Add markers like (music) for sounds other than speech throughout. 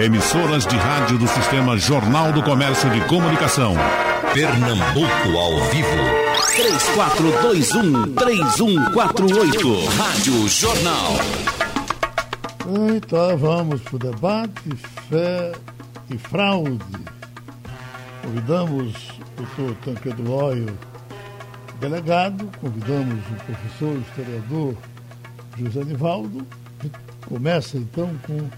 Emissoras de rádio do Sistema Jornal do Comércio de Comunicação. Pernambuco ao vivo. 3421-3148. Rádio Jornal. Então vamos para o debate, fé e fraude. Convidamos o doutor Tancredo Lóio, delegado, convidamos o professor historiador José Nivaldo. Começa então com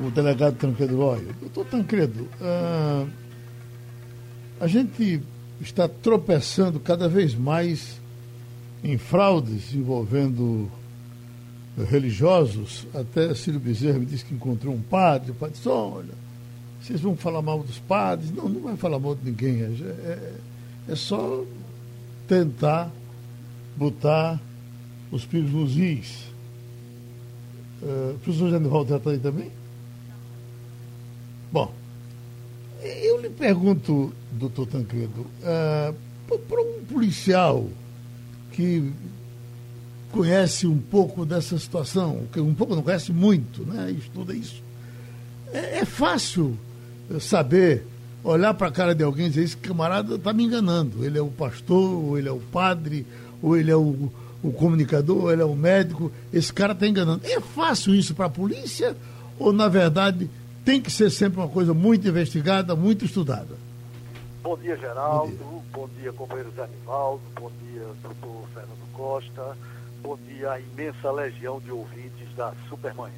o delegado Tancredo Lóio. Doutor Tancredo, ah, a gente está tropeçando cada vez mais em fraudes envolvendo religiosos. Até Cílio Bezerra me disse que encontrou um padre. O padre disse: olha, vocês vão falar mal dos padres? Não, não vai falar mal de ninguém. É, é, é só tentar botar os pingos nos is. Uh, o professor Genivaldo já está aí também? Bom, eu lhe pergunto, doutor Tancredo, uh, para um policial que conhece um pouco dessa situação, que um pouco não conhece muito, né? Estuda isso. É, é fácil saber, olhar para a cara de alguém e dizer, esse camarada está me enganando. Ele é o pastor, ou ele é o padre, ou ele é o, o comunicador, ou ele é o médico. Esse cara está enganando. É fácil isso para a polícia? Ou, na verdade, tem que ser sempre uma coisa muito investigada, muito estudada. Bom dia, Geraldo. Bom dia, Bom dia companheiro Zé Anivaldo. Bom dia, doutor Fernando Costa. Bom dia à imensa legião de ouvintes da Supermanhã.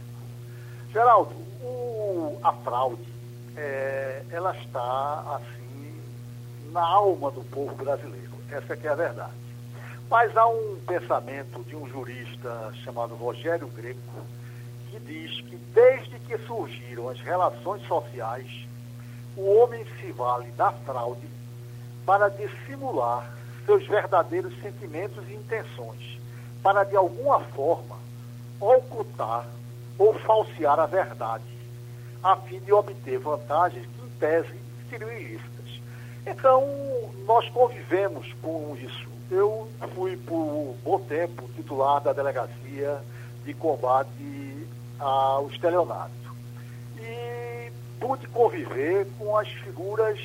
Geraldo, o, a fraude, é, ela está, assim, na alma do povo brasileiro. Essa que é a verdade. Mas há um pensamento de um jurista chamado Rogério Greco, que diz que desde que surgiram as relações sociais, o homem se vale da fraude para dissimular seus verdadeiros sentimentos e intenções, para de alguma forma ocultar ou falsear a verdade, a fim de obter vantagens que, em tese, seriam ilícitas. Então, nós convivemos com isso. Eu fui, por bom tempo, titular da Delegacia de Combate ao estelionato. E pude conviver com as figuras,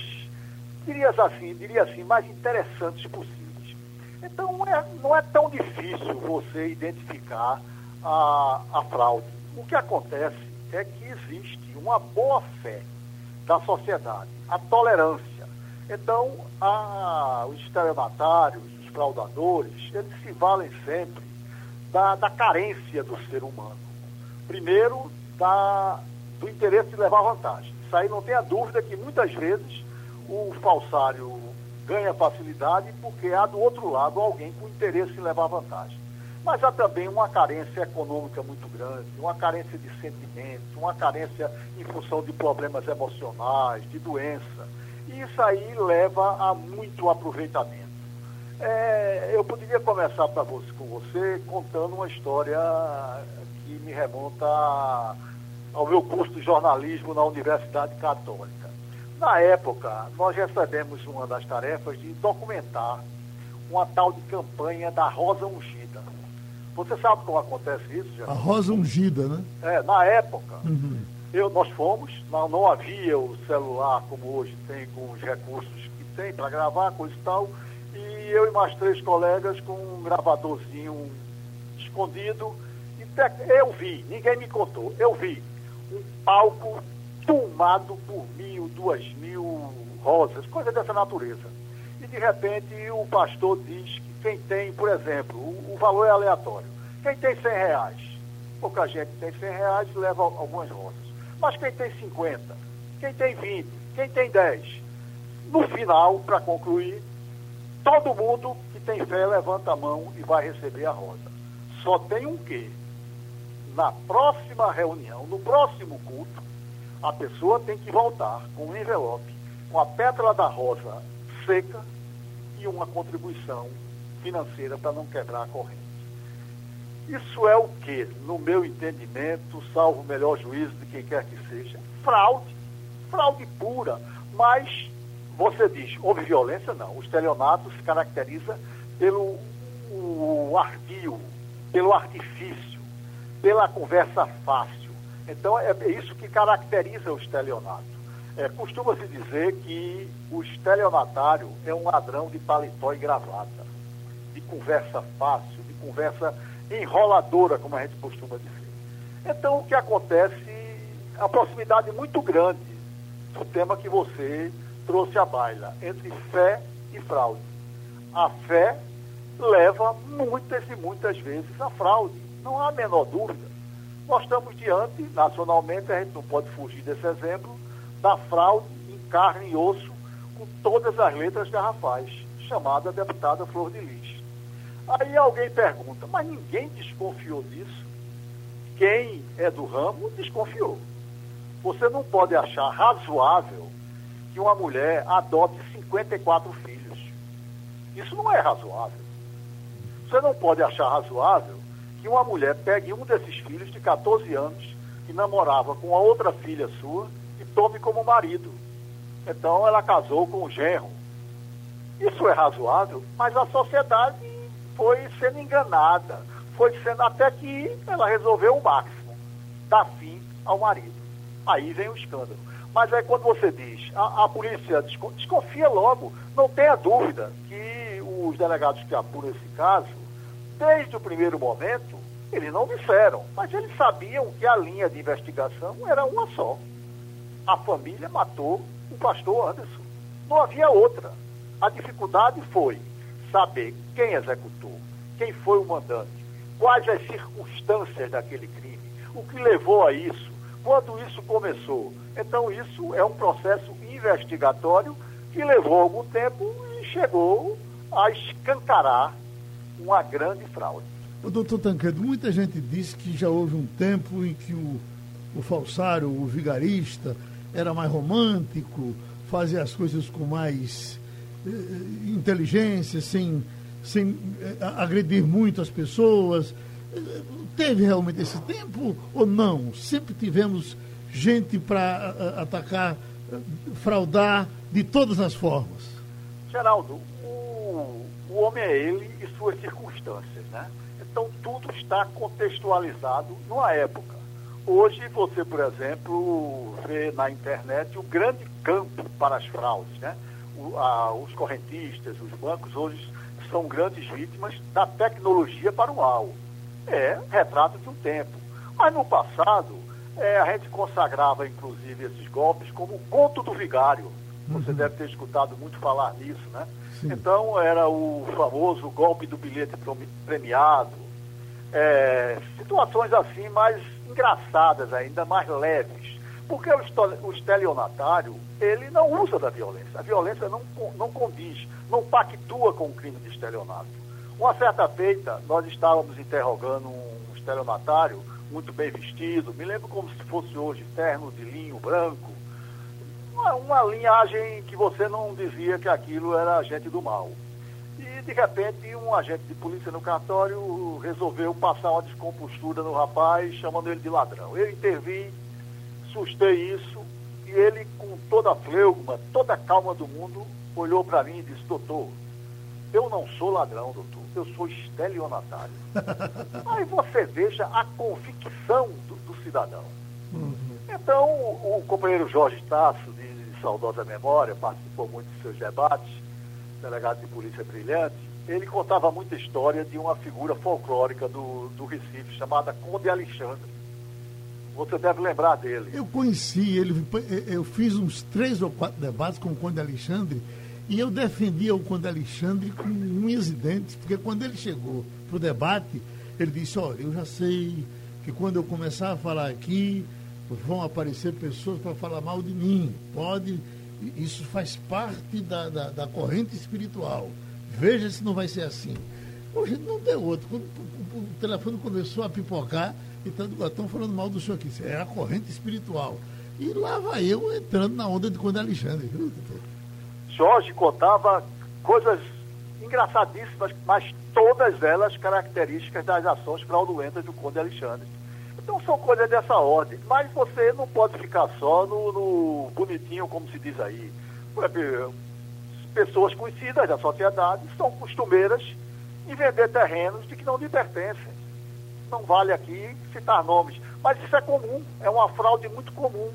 diria assim, diria assim, mais interessantes possíveis. Então é, não é tão difícil você identificar a, a fraude. O que acontece é que existe uma boa fé da sociedade, a tolerância. Então, a, os estelionatários, os fraudadores, eles se valem sempre da, da carência do ser humano primeiro, da, do interesse de levar vantagem. Isso aí não tenha dúvida que muitas vezes o falsário ganha facilidade porque há do outro lado alguém com interesse em levar vantagem. Mas há também uma carência econômica muito grande, uma carência de sentimentos, uma carência em função de problemas emocionais, de doença. E isso aí leva a muito aproveitamento. É, eu poderia começar você, com você contando uma história que me remonta ao meu curso de jornalismo na Universidade Católica. Na época, nós recebemos uma das tarefas de documentar uma tal de campanha da Rosa Ungida. Você sabe como acontece isso, já? A Rosa Ungida, né? É, na época, uhum. eu, nós fomos, não, não havia o celular como hoje tem, com os recursos que tem para gravar, coisa e tal, e eu e mais três colegas com um gravadorzinho escondido, eu vi, ninguém me contou, eu vi um palco tomado por mil, duas mil rosas, coisa dessa natureza. E de repente o pastor diz que quem tem, por exemplo, o, o valor é aleatório. Quem tem 100 reais, pouca gente tem 100 reais leva algumas rosas. Mas quem tem 50, quem tem 20, quem tem 10, no final, para concluir, todo mundo que tem fé levanta a mão e vai receber a rosa. Só tem um quê? Na próxima reunião, no próximo culto, a pessoa tem que voltar com um envelope, com a pétala da rosa seca e uma contribuição financeira para não quebrar a corrente. Isso é o que, no meu entendimento, salvo o melhor juízo de quem quer que seja, fraude, fraude pura. Mas você diz, houve violência? Não. O estelionato se caracteriza pelo o ardil, pelo artifício pela conversa fácil, Então é, é isso que caracteriza o estelionato. É, Costuma-se dizer que o estelionatário é um ladrão de paletó e gravata, de conversa fácil, de conversa enroladora, como a gente costuma dizer. Então, o que acontece, a proximidade muito grande do tema que você trouxe à baila, entre fé e fraude. A fé leva muitas e muitas vezes à fraude, não há a menor dúvida. Nós estamos diante, nacionalmente, a gente não pode fugir desse exemplo, da fraude em carne e osso, com todas as letras garrafais, chamada deputada Flor de Lis. Aí alguém pergunta, mas ninguém desconfiou disso? Quem é do ramo desconfiou. Você não pode achar razoável que uma mulher adote 54 filhos. Isso não é razoável. Você não pode achar razoável que uma mulher pegue um desses filhos de 14 anos que namorava com a outra filha sua e tome como marido. Então ela casou com o genro. Isso é razoável, mas a sociedade foi sendo enganada, foi sendo até que ela resolveu o máximo, dar fim ao marido. Aí vem o escândalo. Mas é quando você diz, a, a polícia desconfia logo, não tenha dúvida que os delegados que apuram esse caso, desde o primeiro momento, eles não disseram, mas eles sabiam que a linha de investigação era uma só. A família matou o pastor Anderson. Não havia outra. A dificuldade foi saber quem executou, quem foi o mandante, quais as circunstâncias daquele crime, o que levou a isso, quando isso começou. Então, isso é um processo investigatório que levou algum tempo e chegou a escancarar uma grande fraude. O doutor Tancredo, muita gente diz que já houve um tempo em que o, o falsário, o vigarista, era mais romântico, fazia as coisas com mais eh, inteligência, sem, sem eh, agredir muito as pessoas. Teve realmente esse tempo ou não? Sempre tivemos gente para eh, atacar, fraudar de todas as formas. Geraldo, o, homem é ele e suas circunstâncias, né? Então tudo está contextualizado numa época. Hoje você, por exemplo, vê na internet o grande campo para as fraudes, né? O, a, os correntistas, os bancos hoje são grandes vítimas da tecnologia para o mal. É retrato de um tempo. Mas no passado, é, a gente consagrava, inclusive, esses golpes como o conto do vigário. Você uhum. deve ter escutado muito falar nisso, né? Sim. Então, era o famoso golpe do bilhete premiado, é, situações assim mais engraçadas ainda, mais leves. Porque o, estelionatário, ele não usa da violência. A violência não, não condiz, não pactua com o crime de estelionato. Uma certa feita, nós estávamos interrogando um estelionatário muito bem vestido, me lembro como se fosse hoje, terno de linho branco, uma, uma linhagem que você não dizia que aquilo era agente do mal. E, de repente, um agente de polícia no cartório resolveu passar uma descompostura no rapaz, chamando ele de ladrão. Eu intervim, sustei isso, e ele, com toda a fleugma, toda a calma do mundo, olhou para mim e disse: Doutor, eu não sou ladrão, doutor, eu sou estelionatário. (laughs) Aí você veja a convicção do, do cidadão. Uhum. Então, o, o, companheiro Jorge Tasso, de, de saudosa memória, participou muito de seus debates delegado de polícia brilhante, ele contava muita história de uma figura folclórica do, do Recife, chamada Conde Alexandre. Você deve lembrar dele. Eu conheci ele, eu fiz uns três ou quatro debates com o Conde Alexandre e eu defendia o Conde Alexandre com unhas e dentes, porque quando ele chegou para o debate, ele disse, olha, eu já sei que quando eu começar a falar aqui, vão aparecer pessoas para falar mal de mim. Pode isso faz parte da, da, da, corrente espiritual. Veja se não vai ser assim. Hoje não tem outro. Quando o, o telefone começou a pipocar, e estão falando mal do senhor aqui. É a corrente espiritual. E lá vai eu entrando na onda de Conde Alexandre? Jorge contava coisas engraçadíssimas, mas todas elas características das ações fraudulentas do Conde Alexandre. Então são coisas dessa ordem. Mas você não pode ficar só no, no bonitinho, como se diz aí. Pessoas conhecidas da sociedade são costumeiras em vender terrenos de que não lhe pertencem. Não vale aqui citar nomes. Mas isso é comum, é uma fraude muito comum.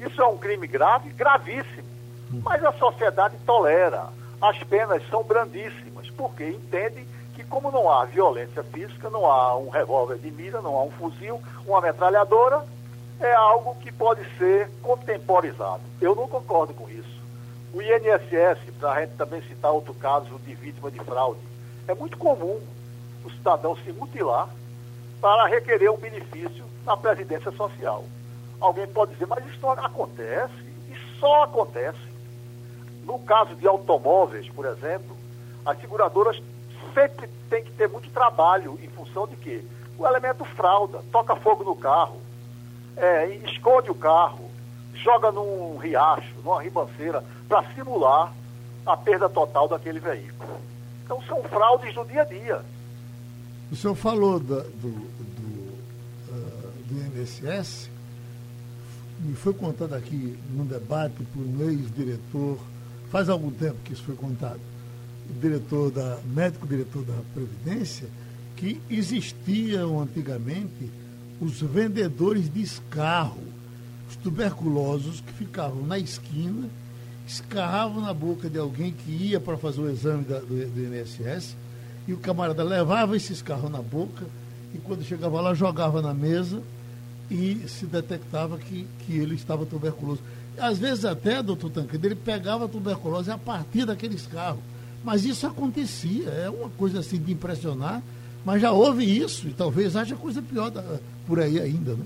Isso é um crime grave, gravíssimo. Mas a sociedade tolera. As penas são brandíssimas, porque entende que como não há violência física, não há um revólver de mira, não há um fuzil, uma metralhadora, é algo que pode ser contemporizado. Eu não concordo com isso. O INSS, para a gente também citar outro caso de vítima de fraude, é muito comum o cidadão se mutilar para requerer um benefício na Previdência Social. Alguém pode dizer, mas isso acontece, isso só acontece. No caso de automóveis, por exemplo, as seguradoras sempre têm que ter muito trabalho em função de quê? O elemento frauda, toca fogo no carro, é, esconde o carro, joga num riacho, numa ribanceira, para simular a perda total daquele veículo. Então são fraudes do dia a dia. O senhor falou da, do, do, uh, do INSS, me foi contado aqui num debate por um ex-diretor, faz algum tempo que isso foi contado, diretor da, médico diretor da Previdência, que existiam antigamente os vendedores de escarro, os tuberculosos que ficavam na esquina, escarravam na boca de alguém que ia para fazer o exame da, do, do INSS, e o camarada levava esse escarro na boca, e quando chegava lá, jogava na mesa e se detectava que, que ele estava tuberculoso. Às vezes até, doutor Tancredo, ele pegava a tuberculose a partir daquele escarro. Mas isso acontecia, é uma coisa assim de impressionar, mas já houve isso, e talvez haja coisa pior da, por aí ainda, né?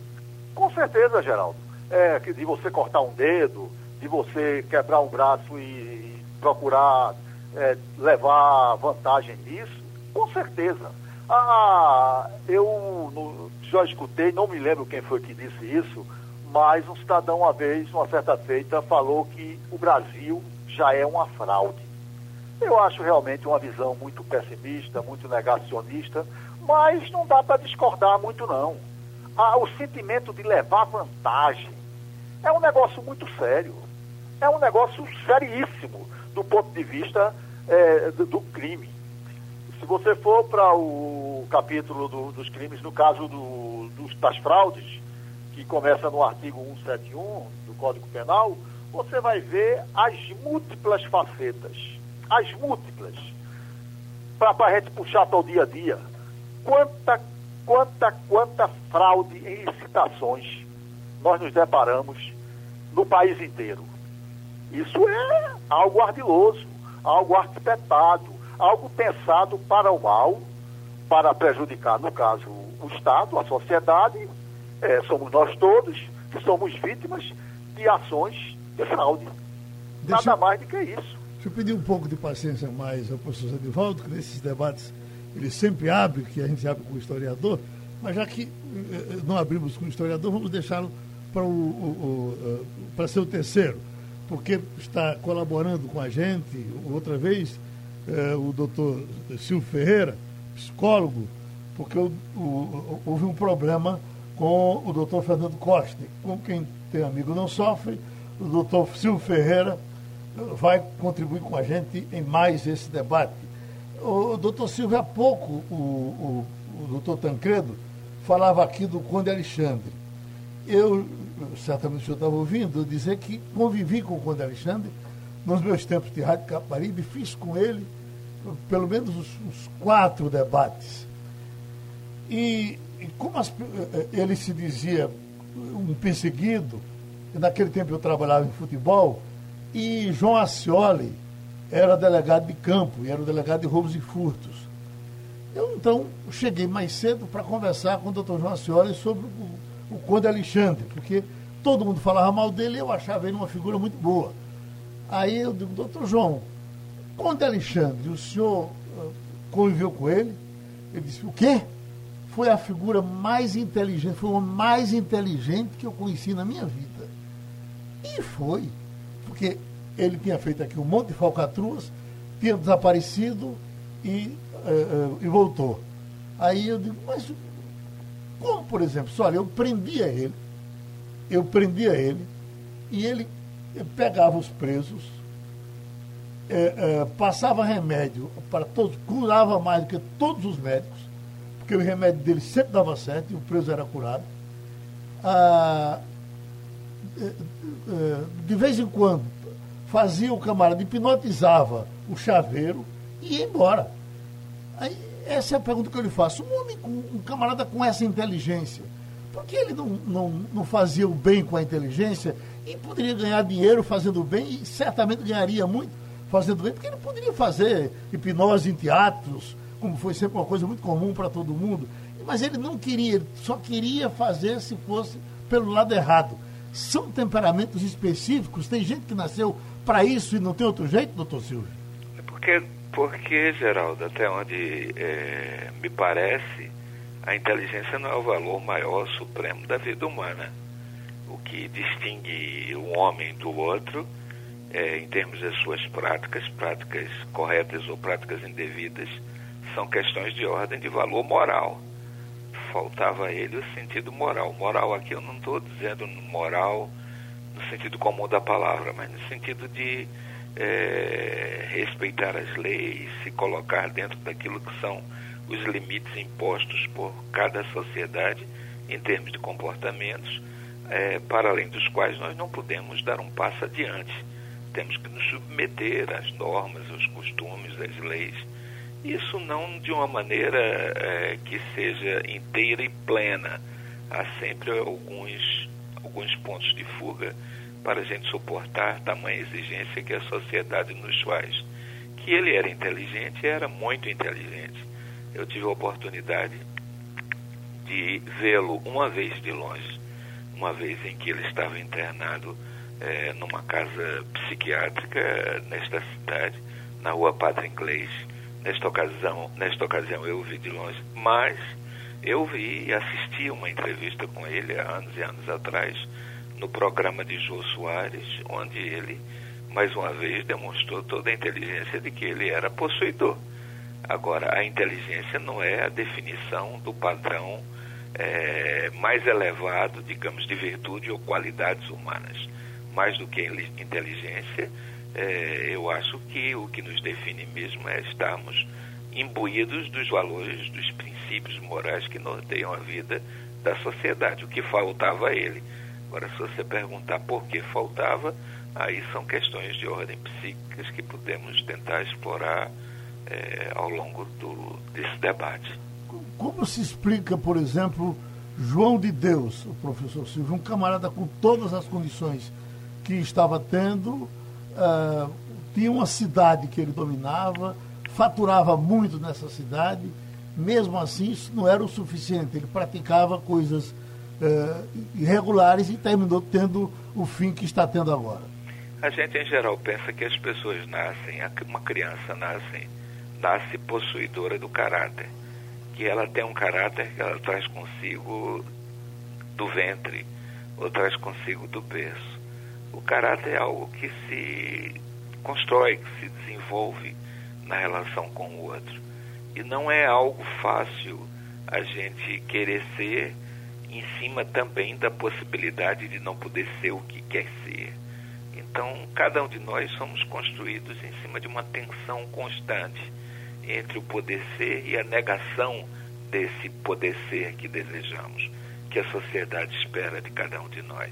Com certeza, Geraldo. É, de você cortar um dedo, de você quebrar um braço e procurar é, levar vantagem nisso, com certeza. Ah, eu no, já escutei, não me lembro quem foi que disse isso, mas um cidadão uma vez, uma certa feita, falou que o Brasil já é uma fraude. Eu acho realmente uma visão muito pessimista, muito negacionista, mas não dá para discordar muito não. Ah, o sentimento de levar vantagem é um negócio muito sério. É um negócio seríssimo do ponto de vista é, do, do, crime. Se você for para o capítulo do, dos crimes, no caso do, dos, das fraudes, que começa no artigo 171 do Código Penal, você vai ver as múltiplas facetas as múltiplas, para a gente puxar para o dia a dia. Quanta, quanta, quanta fraude em licitações nós nos deparamos no país inteiro. Isso é algo ardiloso, algo arquitetado, algo pensado para o mal, para prejudicar, no caso, o Estado, a sociedade, é, somos nós todos que somos vítimas de ações de fraude. Deixa... Nada mais do que isso. Deixa eu pedir um pouco de paciência mais ao professor Zanivaldo, que nesses debates ele sempre abre, que a gente abre com o historiador, mas já que eh, não abrimos com o historiador, vamos deixá-lo para, o, o, o, eh, para ser o terceiro, porque está colaborando com a gente, outra vez, eh, o doutor Silvio Ferreira, psicólogo, porque o, houve um problema com o doutor Fernando Costa, com quem tem amigo não sofre, o doutor Silvio Ferreira vai contribuir com a gente em mais esse debate. O doutor Silvio, há pouco, o, o, o doutor Tancredo falava aqui do Conde Alexandre. Eu, certamente o senhor estava ouvindo, dizer que convivi com o Conde Alexandre nos meus tempos de Rádio Caparibe, fiz com ele pelo menos os, os quatro debates. E, e como as, ele se dizia um perseguido, naquele tempo eu trabalhava em futebol, e João Ascioli era delegado de campo, e era o delegado de roubos e furtos. Eu, então, cheguei mais cedo para conversar com o doutor João Ascioli sobre o, o Conde Alexandre, porque todo mundo falava mal dele e eu achava ele uma figura muito boa. Aí eu digo, doutor João, Conde Alexandre, o senhor uh, conviveu com ele? Ele disse, o quê? Foi a figura mais inteligente, foi o mais inteligente que eu conheci na minha vida. E foi porque ele tinha feito aqui um monte de falcatruas, tinha desaparecido e, uh, uh, e voltou. Aí eu digo, mas como, por exemplo, olha, eu prendia ele, eu prendia ele, e ele pegava os presos, passava remédio para todos, curava mais do que todos os médicos, porque o remédio dele sempre dava certo e o preso era curado. ah, eh, eh, de vez em quando fazia o camarada, hipnotizava o chaveiro e ia embora. Aí, essa é a pergunta que eu lhe faço. Um homem, um camarada com essa inteligência, por que ele não, não, não fazia o bem com a inteligência e poderia ganhar dinheiro fazendo bem e certamente ganharia muito fazendo bem? Porque ele poderia fazer hipnose em teatros, como foi sempre uma coisa muito comum para todo mundo. Mas ele não queria, só queria fazer se fosse pelo lado errado. São temperamentos específicos? Tem gente que nasceu para isso e não tem outro jeito, doutor Silvio? É porque, porque Geraldo, até onde é, me parece, a inteligência não é o valor maior, supremo da vida humana. O que distingue um homem do outro, é, em termos das suas práticas, práticas corretas ou práticas indevidas, são questões de ordem de valor moral. Faltava a ele o sentido moral. Moral aqui eu não estou dizendo moral no sentido comum da palavra, mas no sentido de é, respeitar as leis, se colocar dentro daquilo que são os limites impostos por cada sociedade em termos de comportamentos, é, para além dos quais nós não podemos dar um passo adiante. Temos que nos submeter às normas, aos costumes, às leis. Isso não de uma maneira é, que seja inteira e plena. Há sempre alguns alguns pontos de fuga para a gente suportar tamanha exigência que a sociedade nos faz. Que ele era inteligente, era muito inteligente. Eu tive a oportunidade de vê-lo uma vez de longe, uma vez em que ele estava internado é, numa casa psiquiátrica nesta cidade, na rua Padre Inglês. Nesta ocasião, nesta ocasião eu o vi de longe, mas eu vi e assisti uma entrevista com ele há anos e anos atrás no programa de Jô Soares, onde ele, mais uma vez, demonstrou toda a inteligência de que ele era possuidor. Agora, a inteligência não é a definição do padrão é, mais elevado, digamos, de virtude ou qualidades humanas. Mais do que inteligência, é, eu acho que o que nos define mesmo é estarmos imbuídos dos valores, dos princípios morais que norteiam a vida da sociedade, o que faltava a ele. Agora, se você perguntar por que faltava, aí são questões de ordem psíquicas que podemos tentar explorar é, ao longo do, desse debate. Como se explica, por exemplo, João de Deus, o professor Silvio, um camarada com todas as condições que estava tendo, uh, tinha uma cidade que ele dominava, faturava muito nessa cidade, mesmo assim isso não era o suficiente. Ele praticava coisas uh, irregulares e terminou tendo o fim que está tendo agora. A gente em geral pensa que as pessoas nascem, uma criança nasce, nasce possuidora do caráter, que ela tem um caráter que ela traz consigo do ventre ou traz consigo do berço. O caráter é algo que se constrói, que se desenvolve na relação com o outro. E não é algo fácil a gente querer ser em cima também da possibilidade de não poder ser o que quer ser. Então, cada um de nós somos construídos em cima de uma tensão constante entre o poder ser e a negação desse poder ser que desejamos, que a sociedade espera de cada um de nós.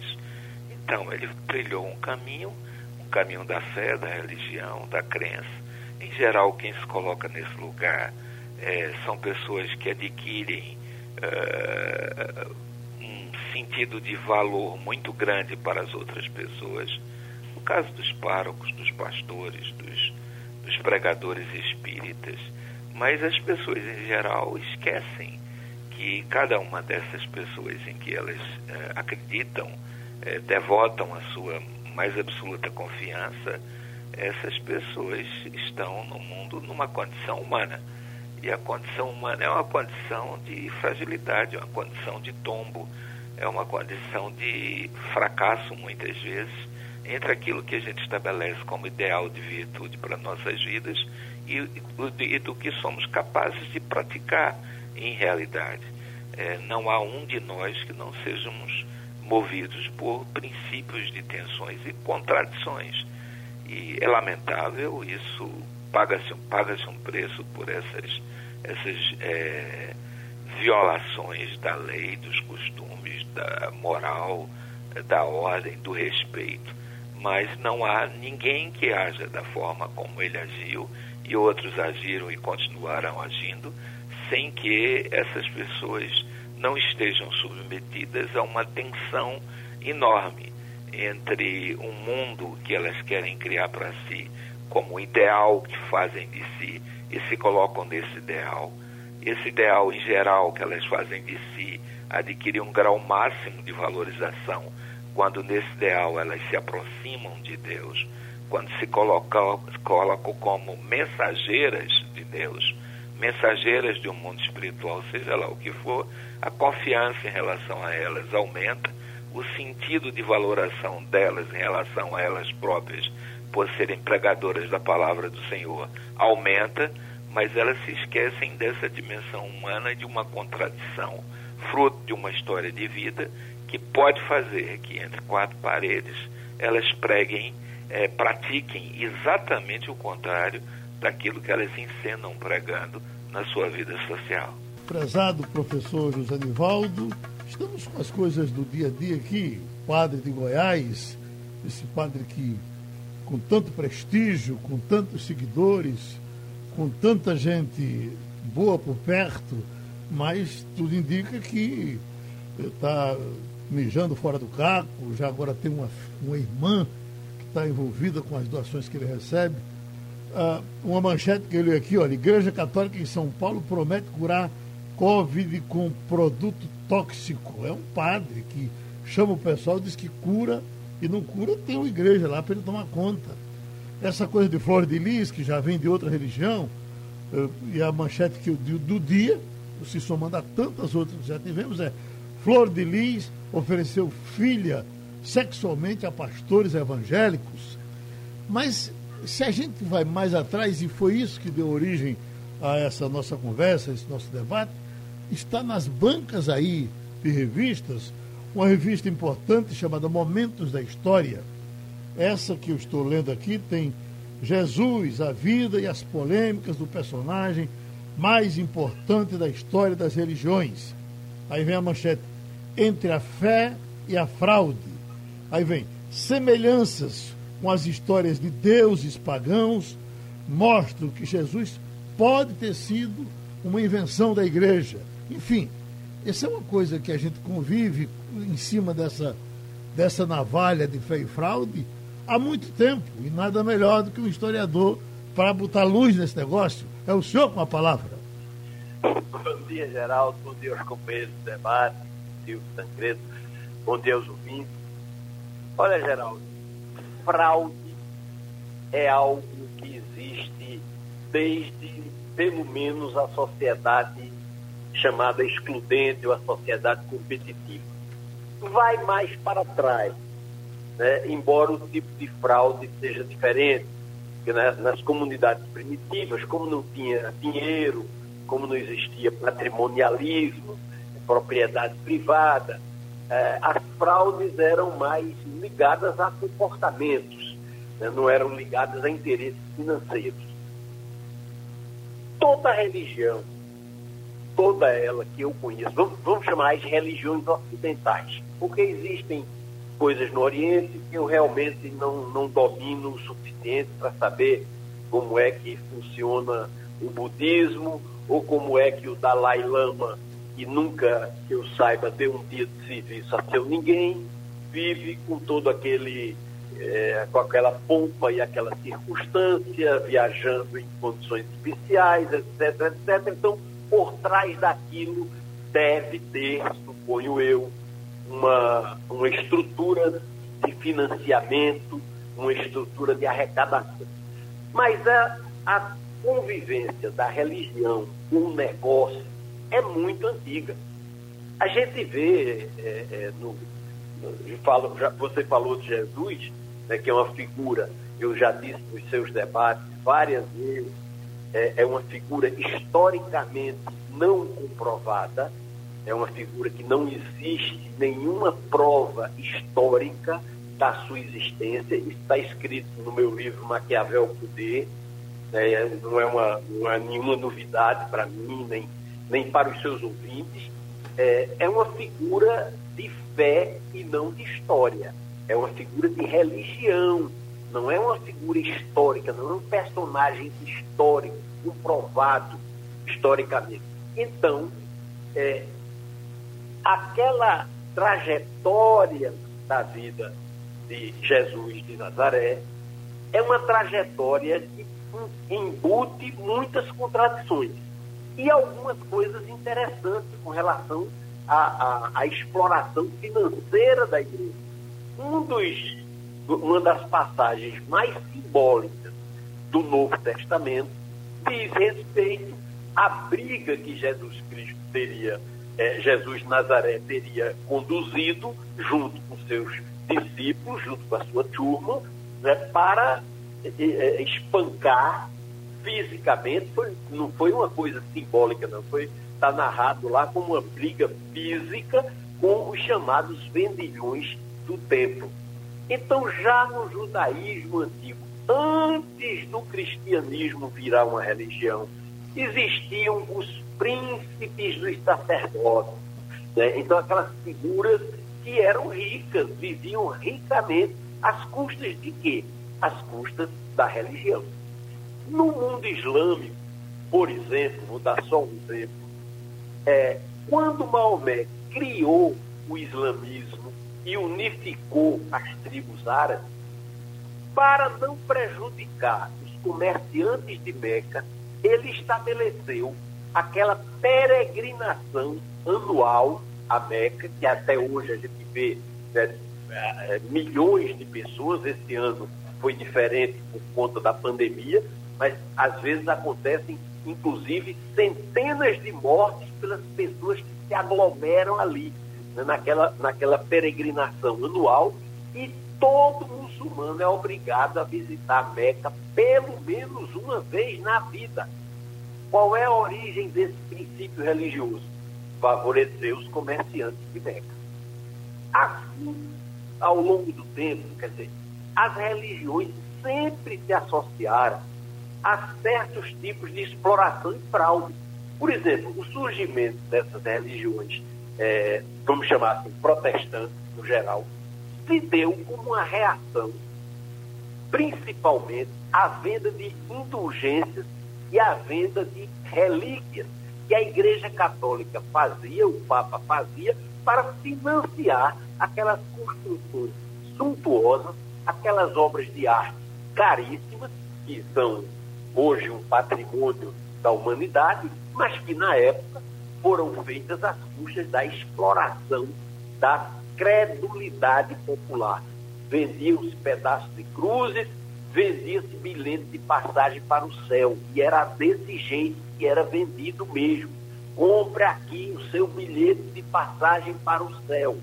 Então, ele trilhou um caminho, um caminho da fé, da religião, da crença, em geral, quem se coloca nesse lugar é, são pessoas que adquirem uh, um sentido de valor muito grande para as outras pessoas. No caso dos párocos, dos pastores, dos, dos pregadores espíritas. Mas as pessoas, em geral, esquecem que cada uma dessas pessoas em que elas uh, acreditam, uh, devotam a sua mais absoluta confiança, essas pessoas estão no mundo numa condição humana. E a condição humana é uma condição de fragilidade, é uma condição de tombo, é uma condição de fracasso, muitas vezes, entre aquilo que a gente estabelece como ideal de virtude para nossas vidas e, e do que somos capazes de praticar em realidade. É, não há um de nós que não sejamos movidos por princípios de tensões e contradições e é lamentável, isso paga-se paga um preço por essas, essas é, violações da lei, dos costumes, da moral, da ordem, do respeito. Mas não há ninguém que haja da forma como ele agiu e outros agiram e continuarão agindo, sem que essas pessoas não estejam submetidas a uma tensão enorme entre um mundo que elas querem criar para si como ideal que fazem de si e se colocam nesse ideal. Esse ideal em geral que elas fazem de si adquirir um grau máximo de valorização quando nesse ideal elas se aproximam de Deus, quando se colocam, colocam como mensageiras de Deus, mensageiras de um mundo espiritual, seja lá o que for, a confiança em relação a elas aumenta, o sentido de valoração delas em relação a elas próprias, por serem pregadoras da palavra do Senhor, aumenta, mas elas se esquecem dessa dimensão humana de uma contradição, fruto de uma história de vida que pode fazer que entre quatro paredes elas preguem, é, pratiquem exatamente o contrário daquilo que elas encenam pregando na sua vida social. Prezado professor José Nivaldo, estamos com as coisas do dia a dia aqui, padre de Goiás, esse padre que com tanto prestígio, com tantos seguidores, com tanta gente boa por perto, mas tudo indica que está mijando fora do caco, já agora tem uma, uma irmã que está envolvida com as doações que ele recebe. Ah, uma manchete que eu li aqui, olha, Igreja Católica em São Paulo promete curar Covid com produto tóxico. É um padre que chama o pessoal, diz que cura e não cura, tem uma igreja lá para ele tomar conta. Essa coisa de flor de lis, que já vem de outra religião, eh, e a manchete que eu do, dia, se somando a tantas outras que já tivemos, é Flor de Lis ofereceu filha sexualmente a pastores evangélicos. Mas se a gente vai mais atrás, e foi isso que deu origem a essa nossa conversa, esse nosso debate, está nas bancas aí de revistas, uma revista importante chamada Momentos da História. Essa que eu estou lendo aqui tem Jesus, a vida e as polêmicas do personagem mais importante da história das religiões. Aí vem a manchete: entre a fé e a fraude. Aí vem semelhanças com as histórias de deuses pagãos mostram que Jesus pode ter sido uma invenção da igreja. Enfim, essa é uma coisa que a gente convive em cima dessa, dessa navalha de fé e fraude há muito tempo. E nada melhor do que um historiador para botar luz nesse negócio. É o senhor com a palavra. Bom dia, Geraldo. Bom dia aos companheiros do debate, Silvio Tancredo. Bom dia aos ouvintes. Olha, Geraldo, fraude é algo que existe desde, pelo menos, a sociedade chamada excludente ou a sociedade competitiva. Vai mais para trás, né? embora o tipo de fraude seja diferente. Nas, nas comunidades primitivas, como não tinha dinheiro, como não existia patrimonialismo, propriedade privada, eh, as fraudes eram mais ligadas a comportamentos, né? não eram ligadas a interesses financeiros. Toda religião toda ela que eu conheço, vamos, vamos chamar de religiões ocidentais, porque existem coisas no Oriente que eu realmente não, não domino o suficiente para saber como é que funciona o budismo ou como é que o Dalai Lama, que nunca, que eu saiba, deu um dia de serviço a seu ninguém, vive com todo aquele, é, com aquela pompa e aquela circunstância, viajando em condições especiais, etc, etc. Então, por trás daquilo deve ter, suponho eu, uma, uma estrutura de financiamento, uma estrutura de arrecadação. Mas a, a convivência da religião com o negócio é muito antiga. A gente vê, é, é, no, no, falo, já, você falou de Jesus, né, que é uma figura, eu já disse nos seus debates várias vezes, é, é uma figura historicamente não comprovada, é uma figura que não existe nenhuma prova histórica da sua existência. Isso está escrito no meu livro Maquiavel Poder. Né? Não, é uma, é nenhuma novidade para mim, nem, nem para os seus ouvintes, é, é uma figura de fé e não de história. É uma figura de religião, não é uma figura histórica, não é um personagem histórico, comprovado historicamente. Então, é, aquela trajetória da vida de Jesus de Nazaré é uma trajetória que embute muitas contradições e algumas coisas interessantes com relação à, à, à exploração financeira da igreja. Um dos, uma das passagens mais simbólicas do Novo Testamento diz respeito à briga que Jesus Cristo teria, eh, Jesus Nazaré teria conduzido junto com seus discípulos, junto com a sua turma, né, para eh, espancar fisicamente, foi, não foi uma coisa simbólica, não. Foi está narrado lá como uma briga física com os chamados vendilhões do templo. Então, já no judaísmo antigo, antes do cristianismo virar uma religião, existiam os príncipes dos sacerdotes. Né? Então, aquelas figuras que eram ricas, viviam ricamente, às custas de quê? Às custas da religião. No mundo islâmico, por exemplo, vou dar só um exemplo, é, quando Maomé criou o islamismo e unificou as tribos árabes, para não prejudicar os comerciantes de Meca, ele estabeleceu aquela peregrinação anual a Meca, que até hoje a gente vê né, é, milhões de pessoas. Esse ano foi diferente por conta da pandemia, mas às vezes acontecem, inclusive, centenas de mortes pelas pessoas que se aglomeram ali, né, naquela, naquela peregrinação anual, e todo muçulmano é obrigado a visitar Meca pelo menos uma vez na vida. Qual é a origem desse princípio religioso? Favorecer os comerciantes de Meca. Assim, ao longo do tempo, quer dizer, as religiões sempre se associaram a certos tipos de exploração e fraude. Por exemplo, o surgimento dessas religiões, é, vamos chamar assim, protestantes no geral, se deu como uma reação, principalmente à venda de indulgências e à venda de relíquias que a Igreja Católica fazia, o Papa fazia, para financiar aquelas construções suntuosas, aquelas obras de arte caríssimas, que são hoje um patrimônio da humanidade, mas que na época foram feitas às custas da exploração da credulidade popular. Vendiam-se pedaços de cruzes, vendia-se bilhete de passagem para o céu, e era desse jeito que era vendido mesmo. Compre aqui o seu bilhete de passagem para o céu.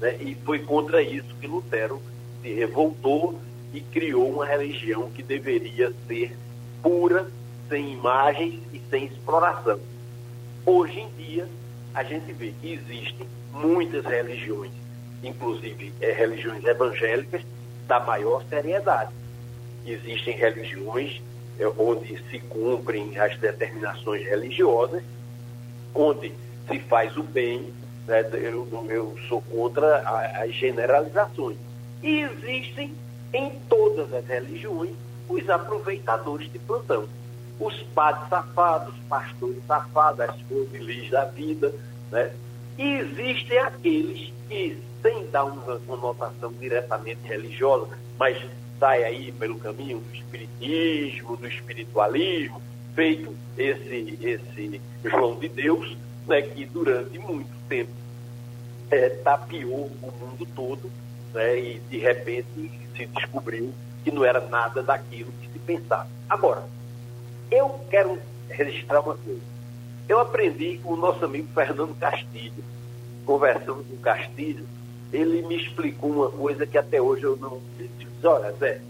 Né? E foi contra isso que Lutero se revoltou e criou uma religião que deveria ser pura, sem imagens e sem exploração. Hoje em dia, a gente vê que existem muitas religiões, inclusive é, religiões evangélicas, da maior seriedade. Existem religiões é, onde se cumprem as determinações religiosas, onde se faz o bem, né, eu, eu sou contra as generalizações. E existem em todas as religiões os aproveitadores de plantão. Os padres safados, pastores safados, as flores da vida, né? E existem aqueles que, sem dar uma conotação diretamente religiosa, mas sai aí pelo caminho do espiritismo, do espiritualismo, feito esse, esse João de Deus, né, que durante muito tempo é, tapiou o mundo todo, né, e de repente se descobriu que não era nada daquilo que se pensava. Agora, eu quero registrar uma coisa. Eu aprendi com o nosso amigo Fernando Castilho, conversando com o Castilho, ele me explicou uma coisa que até hoje eu não. Disse, olha, Zé,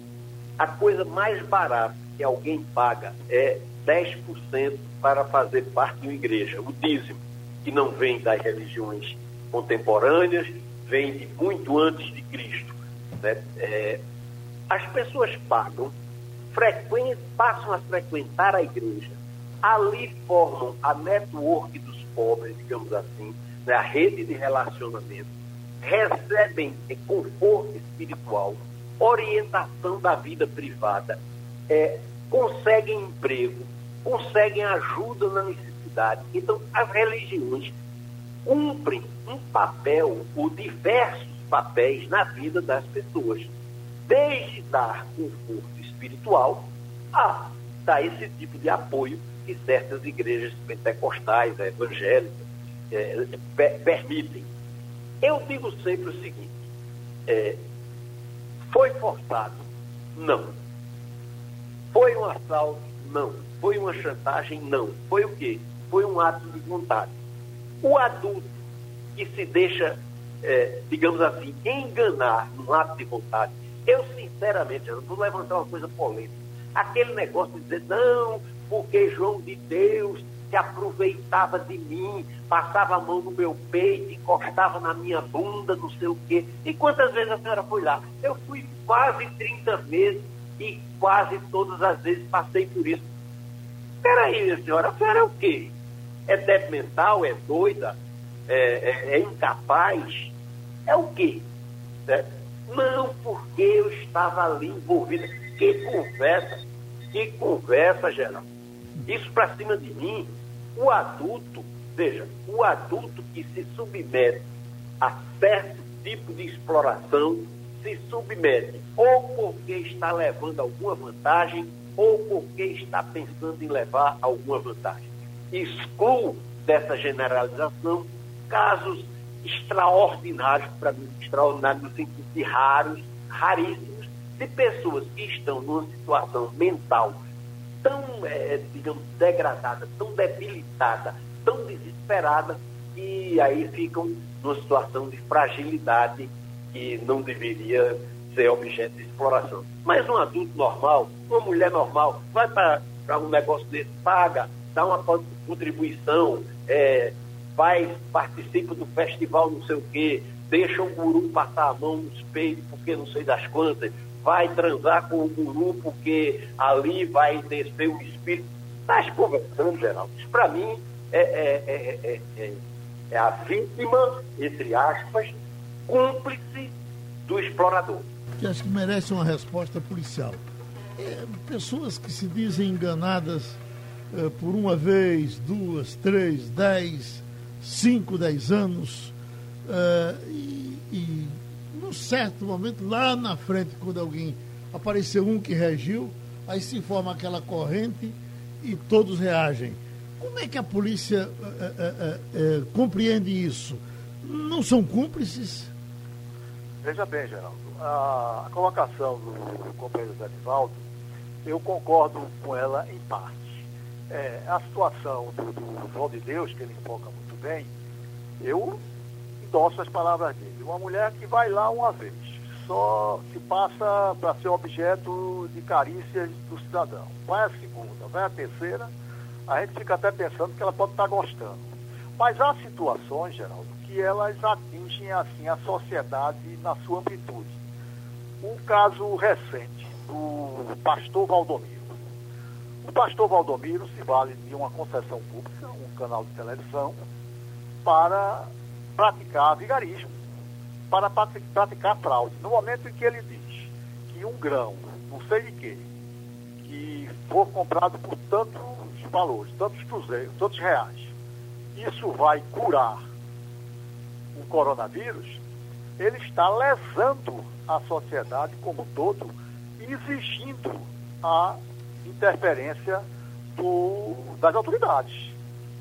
a coisa mais barata que alguém paga é 10% para fazer parte de uma igreja, o dízimo, que não vem das religiões contemporâneas, vem de muito antes de Cristo. Né? É, as pessoas pagam, passam a frequentar a igreja. Ali formam a network dos pobres, digamos assim, né, a rede de relacionamento, recebem conforto espiritual, orientação da vida privada, é, conseguem emprego, conseguem ajuda na necessidade. Então, as religiões cumprem um papel, ou diversos papéis na vida das pessoas, desde dar conforto espiritual a dar esse tipo de apoio que certas igrejas pentecostais, evangélicas, é, permitem. Eu digo sempre o seguinte: é, foi forçado? Não. Foi um assalto? Não. Foi uma chantagem? Não. Foi o quê? Foi um ato de vontade. O adulto que se deixa, é, digamos assim, enganar num ato de vontade, eu sinceramente, eu vou levantar uma coisa polêmica. Aquele negócio de dizer, não, porque João de Deus se aproveitava de mim, passava a mão no meu peito, encostava na minha bunda, não sei o quê. E quantas vezes a senhora foi lá? Eu fui quase 30 vezes e quase todas as vezes passei por isso. Peraí, minha senhora, a senhora é o quê? É débil mental? É doida? É, é, é incapaz? É o quê? É, não, porque eu estava ali envolvida. Que conversa, que conversa, Geraldo. Isso para cima de mim, o adulto, veja, o adulto que se submete a certo tipo de exploração, se submete ou porque está levando alguma vantagem ou porque está pensando em levar alguma vantagem. Excluo dessa generalização casos extraordinários, para mim, extraordinários no sentido de raros, raríssimos, de pessoas que estão numa situação mental tão, é, digamos, degradada, tão debilitada, tão desesperada, que aí ficam numa situação de fragilidade que não deveria ser objeto de exploração. Mas um adulto normal, uma mulher normal, vai para um negócio desse, paga, dá uma contribuição, é, vai, participa do festival não sei o quê, deixa o guru passar a mão nos peitos porque não sei das quantas, vai transar com o guru porque ali vai descer o espírito. Estás conversando, Geraldo? Isso para mim é, é, é, é, é a vítima, entre aspas, cúmplice do explorador. Que acho que merece uma resposta policial. É, pessoas que se dizem enganadas é, por uma vez, duas, três, dez, cinco, dez anos, é, e, e num certo momento, lá na frente, quando alguém apareceu um que reagiu, aí se forma aquela corrente e todos reagem. Como é que a polícia é, é, compreende isso? Não são cúmplices? Veja bem, Geraldo, a, colocação do companheiro Zé Nivaldo, eu concordo com ela em parte. É, a situação do, do de Deus, que ele foca muito bem, eu endosso as palavras dele. Uma mulher que vai lá uma vez, só se passa para ser objeto de carícias do cidadão. Vai a segunda, vai a terceira, a gente fica até pensando que ela pode estar gostando. Mas há situações, Geraldo, que elas atingem assim a sociedade na sua amplitude. Um caso recente do pastor Valdomiro. O pastor Valdomiro se vale de uma concessão pública, um canal de televisão, para praticar vigarismo, para praticar fraude. No momento em que ele diz que um grão, não sei de quê, que for comprado por tantos valores, tantos cruzeiros, tantos reais, isso vai curar o coronavírus, ele está lesando a sociedade como um todo, exigindo a interferência do, das autoridades.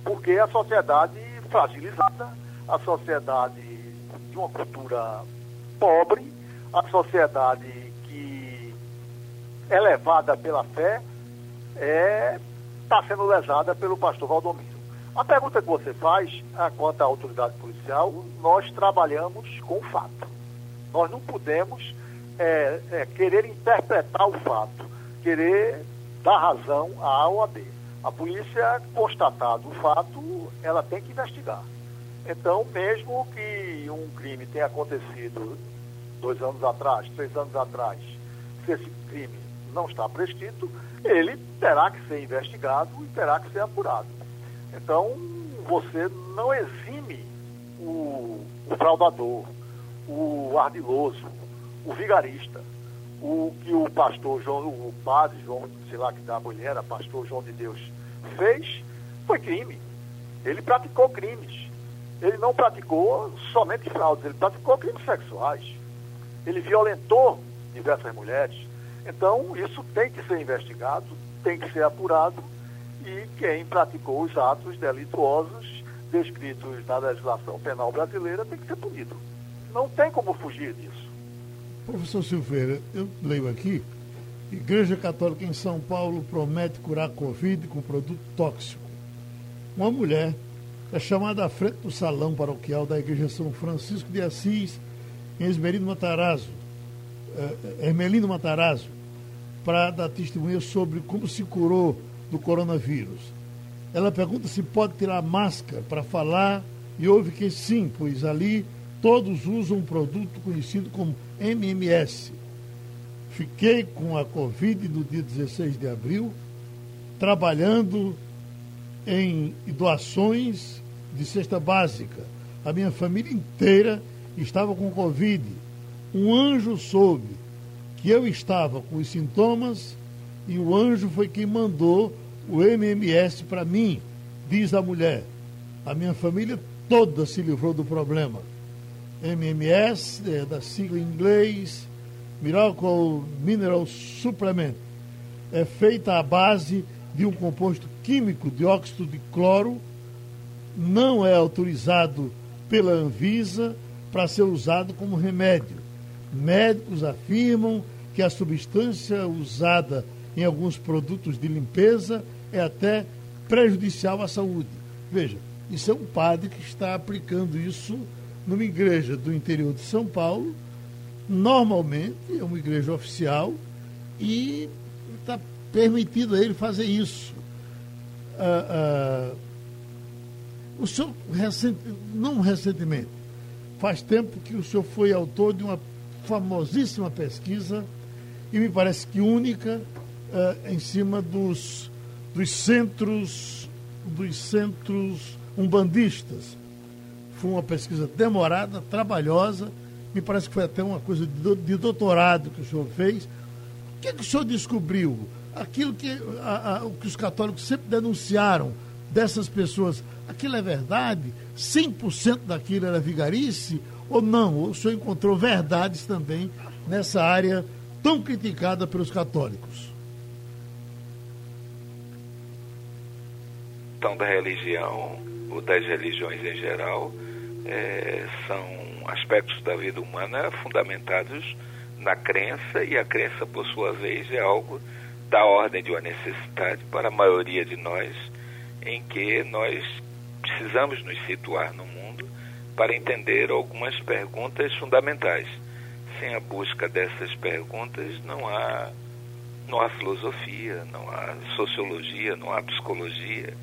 Porque a sociedade fragilizada, a sociedade de uma cultura pobre, a sociedade que é levada pela fé, está é, tá sendo lesada pelo pastor Valdomiro. A pergunta que você faz, quanto à autoridade policial, nós trabalhamos com o fato. Nós não podemos é, é, querer interpretar o fato, querer dar razão A ou a polícia, constatado o fato, ela tem que investigar. Então, mesmo que um crime tenha acontecido dois anos atrás, três anos atrás, se esse crime não está prescrito, ele terá que ser investigado e terá que ser apurado. Então, você não exime o, o fraudador, o ardiloso, o vigarista, o que o pastor João, o padre João, sei lá que da mulher, pastor João de Deus, fez, foi crime. Ele praticou crimes. Ele não praticou somente fraudes, ele praticou crimes sexuais. Ele violentou diversas mulheres. Então, isso tem que ser investigado, tem que ser apurado e quem praticou os atos delituosos descritos na legislação penal brasileira tem que ser punido. Não tem como fugir disso. Professor Silveira, eu leio aqui, Igreja Católica em São Paulo promete curar Covid com produto tóxico. Uma mulher é chamada à frente do salão paroquial da Igreja São Francisco de Assis, em Esmerino Matarazzo, eh, Hermelino Matarazzo, para dar testemunha sobre como se curou do coronavírus. Ela pergunta se pode tirar máscara para falar e ouve que sim, pois ali todos usam um produto conhecido como MMS. Fiquei com a Covid no dia 16 de abril, trabalhando em doações de cesta básica. A minha família inteira estava com Covid. Um anjo soube que eu estava com os sintomas e o anjo foi quem mandou o MMS para mim, diz a mulher. A minha família toda se livrou do problema. MMS, é, da sigla em inglês, Miracle Mineral Supplement, é feita à base de um composto químico, dióxido de cloro, não é autorizado pela Anvisa para ser usado como remédio. Médicos afirmam que a substância usada em alguns produtos de limpeza é até prejudicial à saúde. Veja, isso é um padre que está aplicando isso numa igreja do interior de São Paulo, normalmente é uma igreja oficial, e está permitido a ele fazer isso. Ah, ah, o senhor, recente, não recentemente, faz tempo que o senhor foi autor de uma famosíssima pesquisa, e me parece que única, ah, em cima dos, dos centros, dos centros umbandistas foi uma pesquisa demorada, trabalhosa, me parece que foi até uma coisa de, doutorado que o senhor fez. O que, é que o senhor descobriu? Aquilo que, a, a, o que os católicos sempre denunciaram dessas pessoas, aquilo é verdade? 100% daquilo era vigarice? Ou não? O senhor encontrou verdades também nessa área tão criticada pelos católicos? Da religião, ou das religiões em geral, é, são aspectos da vida humana fundamentados na crença, e a crença, por sua vez, é algo da ordem de uma necessidade para a maioria de nós, em que nós precisamos nos situar no mundo para entender algumas perguntas fundamentais. Sem a busca dessas perguntas, não há, não há filosofia, não há sociologia, não há psicologia,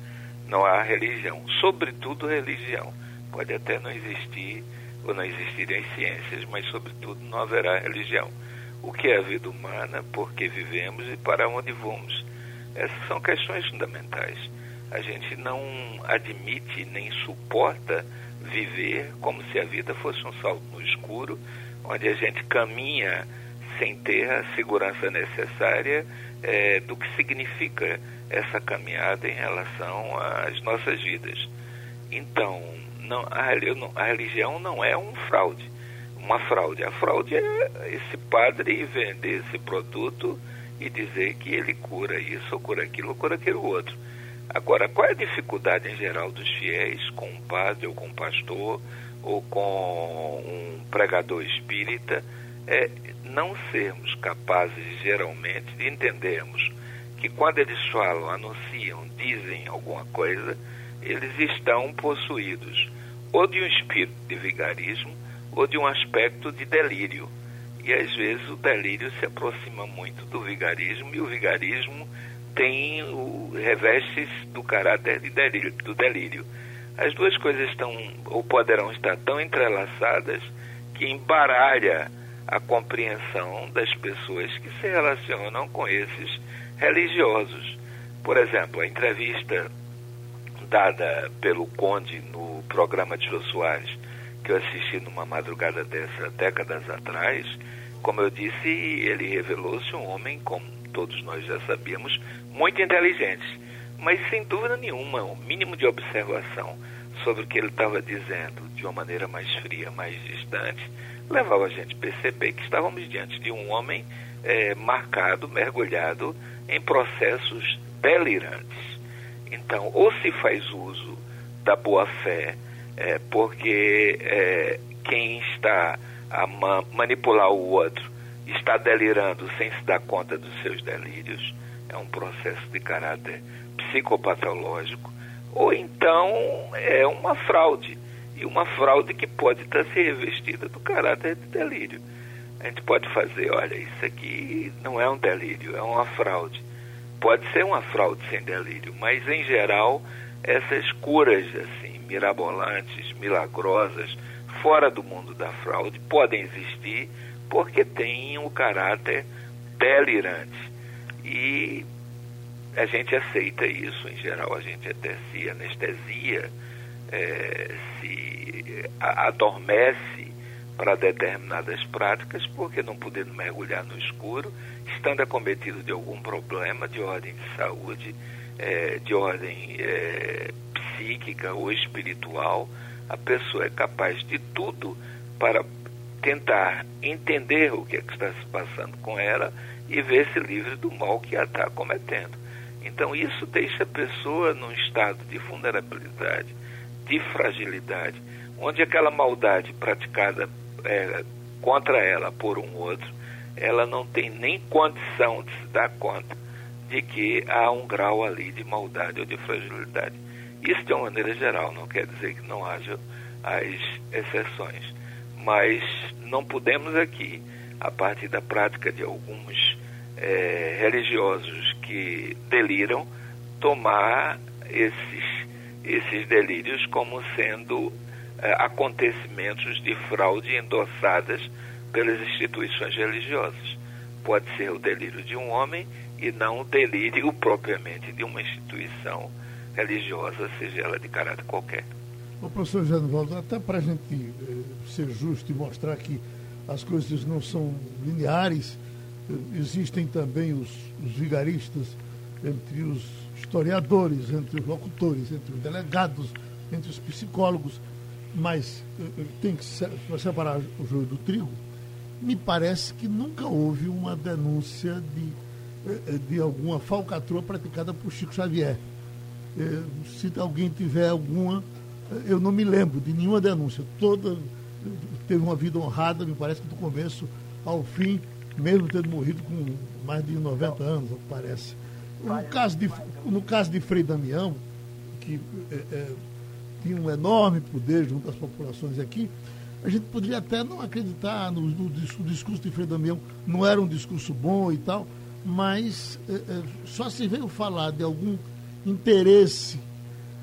não há religião, sobretudo religião. Pode até não existir ou não existirem ciências, mas sobretudo não haverá religião. O que é a vida humana, por que vivemos e para onde vamos? Essas são questões fundamentais. A gente não admite nem suporta viver como se a vida fosse um salto no escuro, onde a gente caminha sem ter a segurança necessária é, do que significa essa caminhada em relação às nossas vidas. Então, não, a, religião não é um fraude, uma fraude. A fraude é esse padre vender esse produto e dizer que ele cura isso, ou cura aquilo, ou cura aquilo outro. Agora, qual é a dificuldade em geral dos fiéis com um padre, ou com um pastor, ou com um pregador espírita? É não sermos capazes, geralmente, de entendermos que quando eles falam, anunciam, dizem alguma coisa, eles estão possuídos ou de um espírito de vigarismo ou de um aspecto de delírio. E às vezes o delírio se aproxima muito do vigarismo e o vigarismo tem o revestes do caráter de delírio, do delírio. As duas coisas estão ou poderão estar tão entrelaçadas que embaralha a compreensão das pessoas que se relacionam com esses religiosos. Por exemplo, a entrevista dada pelo Conde no programa de Jô Soares, que eu assisti numa madrugada dessa décadas atrás, como eu disse, ele revelou-se um homem, como todos nós já sabíamos, muito inteligente, mas sem dúvida nenhuma, o um mínimo de observação sobre o que ele estava dizendo de uma maneira mais fria, mais distante, levava a gente a perceber que estávamos diante de um homem é, marcado, mergulhado em processos delirantes. Então, ou se faz uso da boa-fé, é, porque é, quem está a ma manipular o outro está delirando sem se dar conta dos seus delírios, é um processo de caráter psicopatológico, ou então é uma fraude, e uma fraude que pode estar se revestida do caráter de delírio. A gente pode fazer, olha, isso aqui não é um delírio, é uma fraude. Pode ser uma fraude sem delírio, mas em geral essas curas assim mirabolantes, milagrosas, fora do mundo da fraude, podem existir porque têm o caráter delirante. E a gente aceita isso, em geral, a gente até se anestesia, é, se adormece para determinadas práticas, porque não podendo mergulhar no escuro, estando acometido de algum problema de ordem de saúde, é, de ordem é, psíquica ou espiritual, a pessoa é capaz de tudo para tentar entender o que, é que está se passando com ela e ver se livre do mal que ela está cometendo. Então isso deixa a pessoa num estado de vulnerabilidade, de fragilidade, onde aquela maldade praticada é, contra ela por um outro, ela não tem nem condição de se dar conta de que há um grau ali de maldade ou de fragilidade. Isso de uma maneira geral, não quer dizer que não haja as exceções. Mas não podemos aqui, a partir da prática de alguns é, religiosos que deliram, tomar esses, esses delírios como sendo acontecimentos de fraude endossadas pelas instituições religiosas. Pode ser o delírio de um homem e não o delírio propriamente de uma instituição religiosa, seja ela de caráter qualquer. O professor Genivaldo, até para a gente eh, ser justo e mostrar que as coisas não são lineares, eh, existem também os, os vigaristas entre os historiadores, entre os locutores, entre os delegados, entre os psicólogos, mas eh, tem que separar o joio do trigo. Me parece que nunca houve uma denúncia de, de alguma falcatrua praticada por Chico Xavier. Se alguém tiver alguma, eu não me lembro de nenhuma denúncia. Toda teve uma vida honrada, me parece que do começo ao fim, mesmo tendo morrido com mais de 90 anos, parece. No caso de, no caso de Frei Damião, que é, é, tinha um enorme poder junto às populações aqui, a gente poderia até não acreditar no, no, no discurso de Frei Damião, não era um discurso bom e tal, mas é, é só se veio falar de algum interesse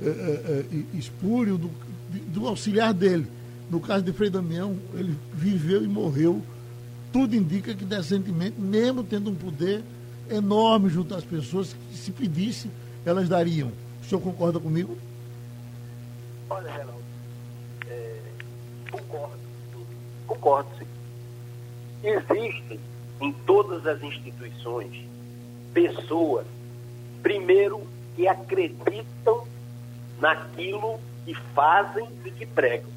é, espúrio do, do auxiliar dele. No caso de Frei Damião, ele viveu e morreu. Tudo indica que decentemente, mesmo tendo um poder enorme junto às pessoas, que se pedisse, elas dariam. O senhor concorda comigo? Olha, Renato, é, concordo. Concordo, sim. Existem em todas as instituições pessoas, primeiro, que acreditam naquilo que fazem e que pregam.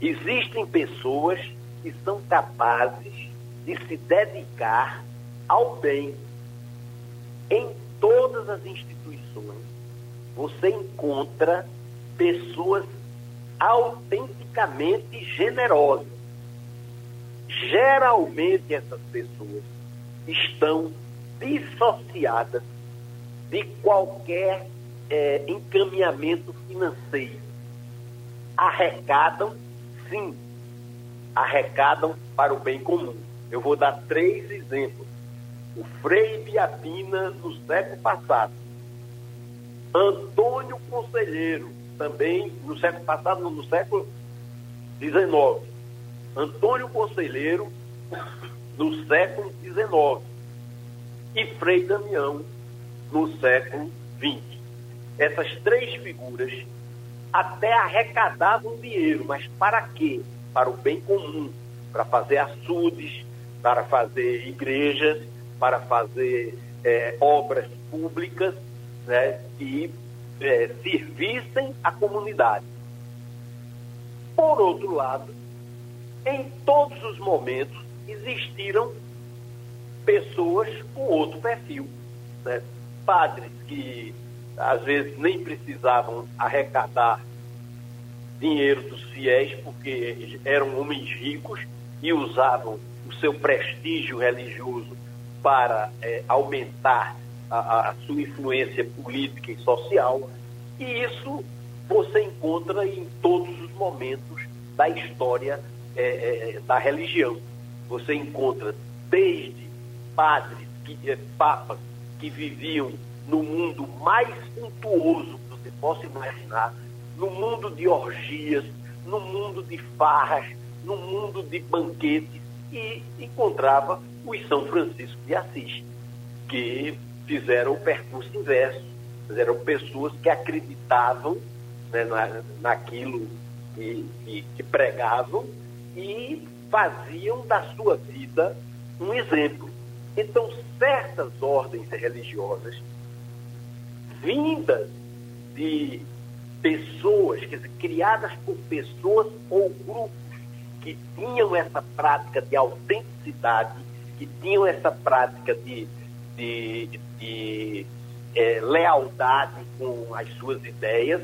Existem pessoas que são capazes de se dedicar ao bem. Em todas as instituições, você encontra pessoas autenticamente generosas. Geralmente, essas pessoas estão dissociadas de qualquer é, encaminhamento financeiro. Arrecadam, sim, arrecadam para o bem comum. Eu vou dar três exemplos. O Frei Biapina, no século passado. Antônio Conselheiro, também no século passado, no século XIX. Antônio Conselheiro, no século XIX, e Frei Damião, no século XX. Essas três figuras até arrecadavam dinheiro, mas para quê? Para o bem comum, para fazer açudes, para fazer igrejas, para fazer é, obras públicas né, que é, servissem à comunidade. Por outro lado, em todos os momentos existiram pessoas com outro perfil. Né? Padres que às vezes nem precisavam arrecadar dinheiro dos fiéis, porque eram homens ricos e usavam o seu prestígio religioso para é, aumentar a, a, sua influência política e social. E isso você encontra em todos os momentos da história é, é, da religião. Você encontra desde padres, que, é, papas que viviam no mundo mais suntuoso que você possa imaginar, no mundo de orgias, no mundo de farras, no mundo de banquetes, e encontrava os São Francisco de Assis, que fizeram o percurso inverso. Eram pessoas que acreditavam né, na, naquilo que, que, que pregavam e faziam da sua vida um exemplo. Então, certas ordens religiosas, vindas de pessoas, quer dizer, criadas por pessoas ou grupos que tinham essa prática de autenticidade, que tinham essa prática de, de, de é, lealdade com as suas ideias,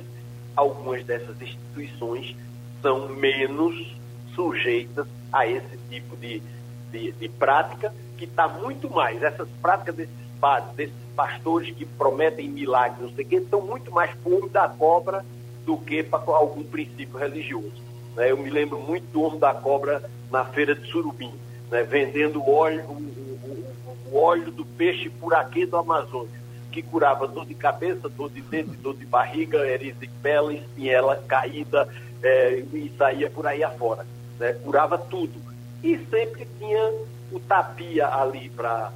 algumas dessas instituições são menos sujeitas a esse tipo de, de, de prática, que está muito mais, essas práticas desses padres, desses pastores que prometem milagres, não sei o quê, estão muito mais por da cobra do que para algum princípio religioso. Né? Eu me lembro muito do homem da cobra na feira de Surubim, né? vendendo óleo, o, óleo do peixe puraquê do Amazonas, que curava dor de cabeça, dor de dente, dor de barriga, erisipela, espinhela caída é, e saía por aí afora. Né? Curava tudo. E sempre tinha o tapia ali para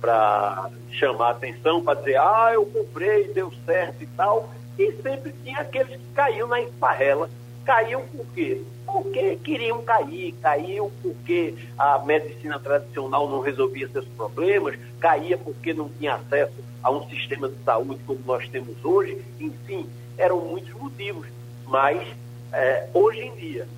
para chamar atenção, para dizer, ah, eu comprei, deu certo e tal. E sempre tinha aqueles que caíam na esparrela. Caíam por quê? Porque queriam cair, caíam porque a medicina tradicional não resolvia seus problemas, caía porque não tinha acesso a um sistema de saúde como nós temos hoje. Enfim, eram muitos motivos. Mas, é, hoje em dia,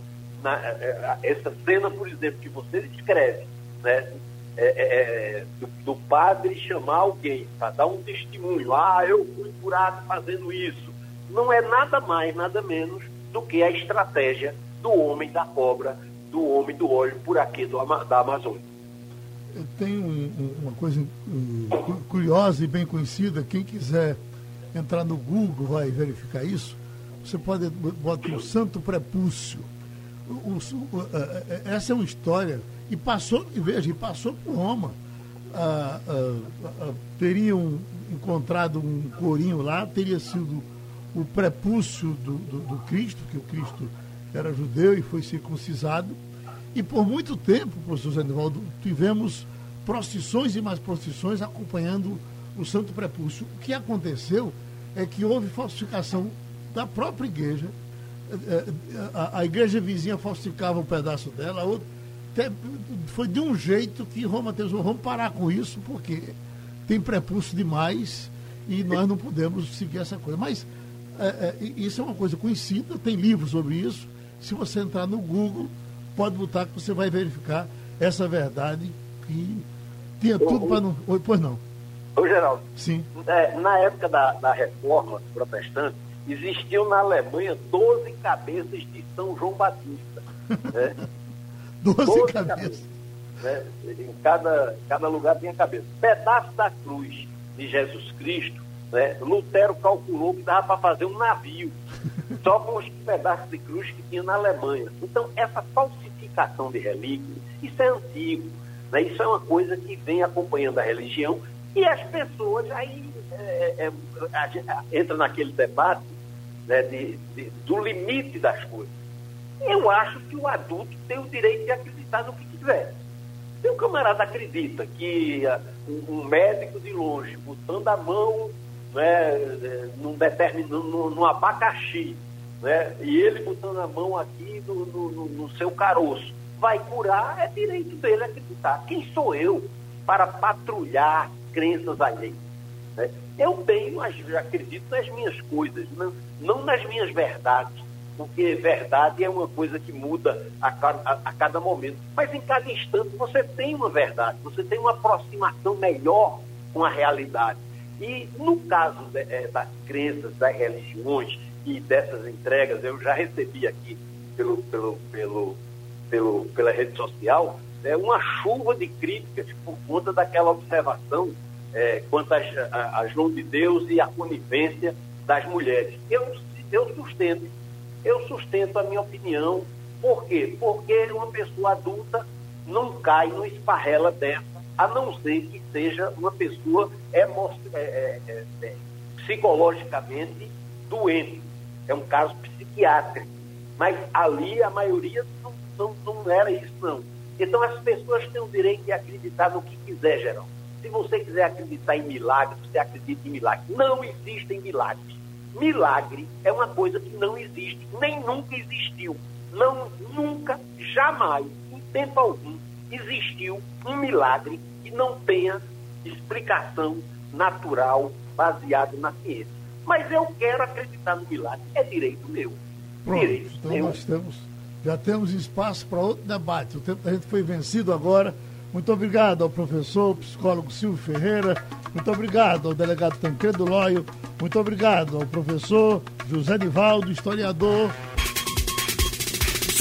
na, é, é essa cena, por exemplo, que você descreve, né, é, é, do, do, padre chamar alguém para dar um testemunho, ah, eu fui curado fazendo isso, não é nada mais, nada menos do que a estratégia do homem da cobra, do homem do óleo por aqui do, da Amazônia. Tem um, uma coisa curiosa e bem conhecida, quem quiser entrar no Google vai verificar isso, você pode botar o santo prepúcio. O, o, essa é uma história e passou, veja, e passou por Roma. Ah, ah, ah, teriam encontrado um corinho lá, teria sido o prepúcio do, do, do Cristo, que o Cristo era judeu e foi circuncisado. E por muito tempo, professor Zanivaldo, tivemos procissões e mais procissões acompanhando o Santo Prepúcio. O que aconteceu é que houve falsificação da própria igreja. Eh, a, a igreja vizinha falsificava um pedaço dela, a outra foi de um jeito que Roma teve, vamos parar com isso, porque tem prepúcio demais e nós não podemos seguir essa coisa. Mas é, é, isso é uma coisa conhecida, tem livros sobre isso. Se você entrar no Google, pode botar que você vai verificar essa verdade que tinha tudo para não. Oi, pois não. Ô, Geraldo. Sim. É, na época da, da reforma protestante, existiam na Alemanha 12 cabeças de São João Batista. Né? (laughs) Doze cabeças. Né? Em cada, cada lugar tinha cabeça. Pedaço da cruz de Jesus Cristo, né? Lutero calculou que dava para fazer um navio, só com os pedaços de cruz que tinha na Alemanha. Então, essa falsificação de relíquias, isso é antigo. Né? Isso é uma coisa que vem acompanhando a religião e as pessoas aí é, é, é entra naquele debate né, de, de, do limite das coisas Eu acho que o adulto tem o direito de acreditar no que quiser. Se o camarada acredita que uh, um médico de longe, botando a mão né, num, determinado, num, num abacaxi, né, e ele botando a mão aqui no, no, no seu caroço, vai curar, é direito dele acreditar. Quem sou eu para patrulhar crenças alheias? Né? Eu tenho, acredito nas minhas coisas, não, não nas minhas verdades porque verdade é uma coisa que muda a a, a cada, momento. Mas em cada instante você tem uma verdade, você tem uma aproximação melhor com a realidade. E no caso de, é, das crenças, das religiões e dessas entregas, eu já recebi aqui pelo, pelo, pelo, pelo, pela rede social é, uma chuva de críticas por conta daquela observação é, quanto a João de Deus e a conivência das mulheres. Eu, eu sustento eu sustento a minha opinião. Por quê? Porque uma pessoa adulta não cai no esparrela dessa, a não ser que seja uma pessoa é, é, é, é, psicologicamente doente. É um caso psiquiátrico. Mas ali a maioria não, não, não era isso, não. Então as pessoas têm o direito de acreditar no que quiser, Geraldo. Se você quiser acreditar em milagres, você acredita em milagres. Não existem milagres. Milagre é uma coisa que não existe, nem nunca existiu. Não, nunca, jamais, em tempo algum, existiu um milagre que não tenha explicação natural baseado na ciência. Mas eu quero acreditar no milagre, é direito meu. Pronto, direito então meu. nós temos, já temos espaço para outro debate. O tempo da gente foi vencido agora. Muito obrigado ao professor, psicólogo Silvio Ferreira. Muito obrigado ao delegado Tancredo Loio. Muito obrigado ao professor José Nivaldo, historiador.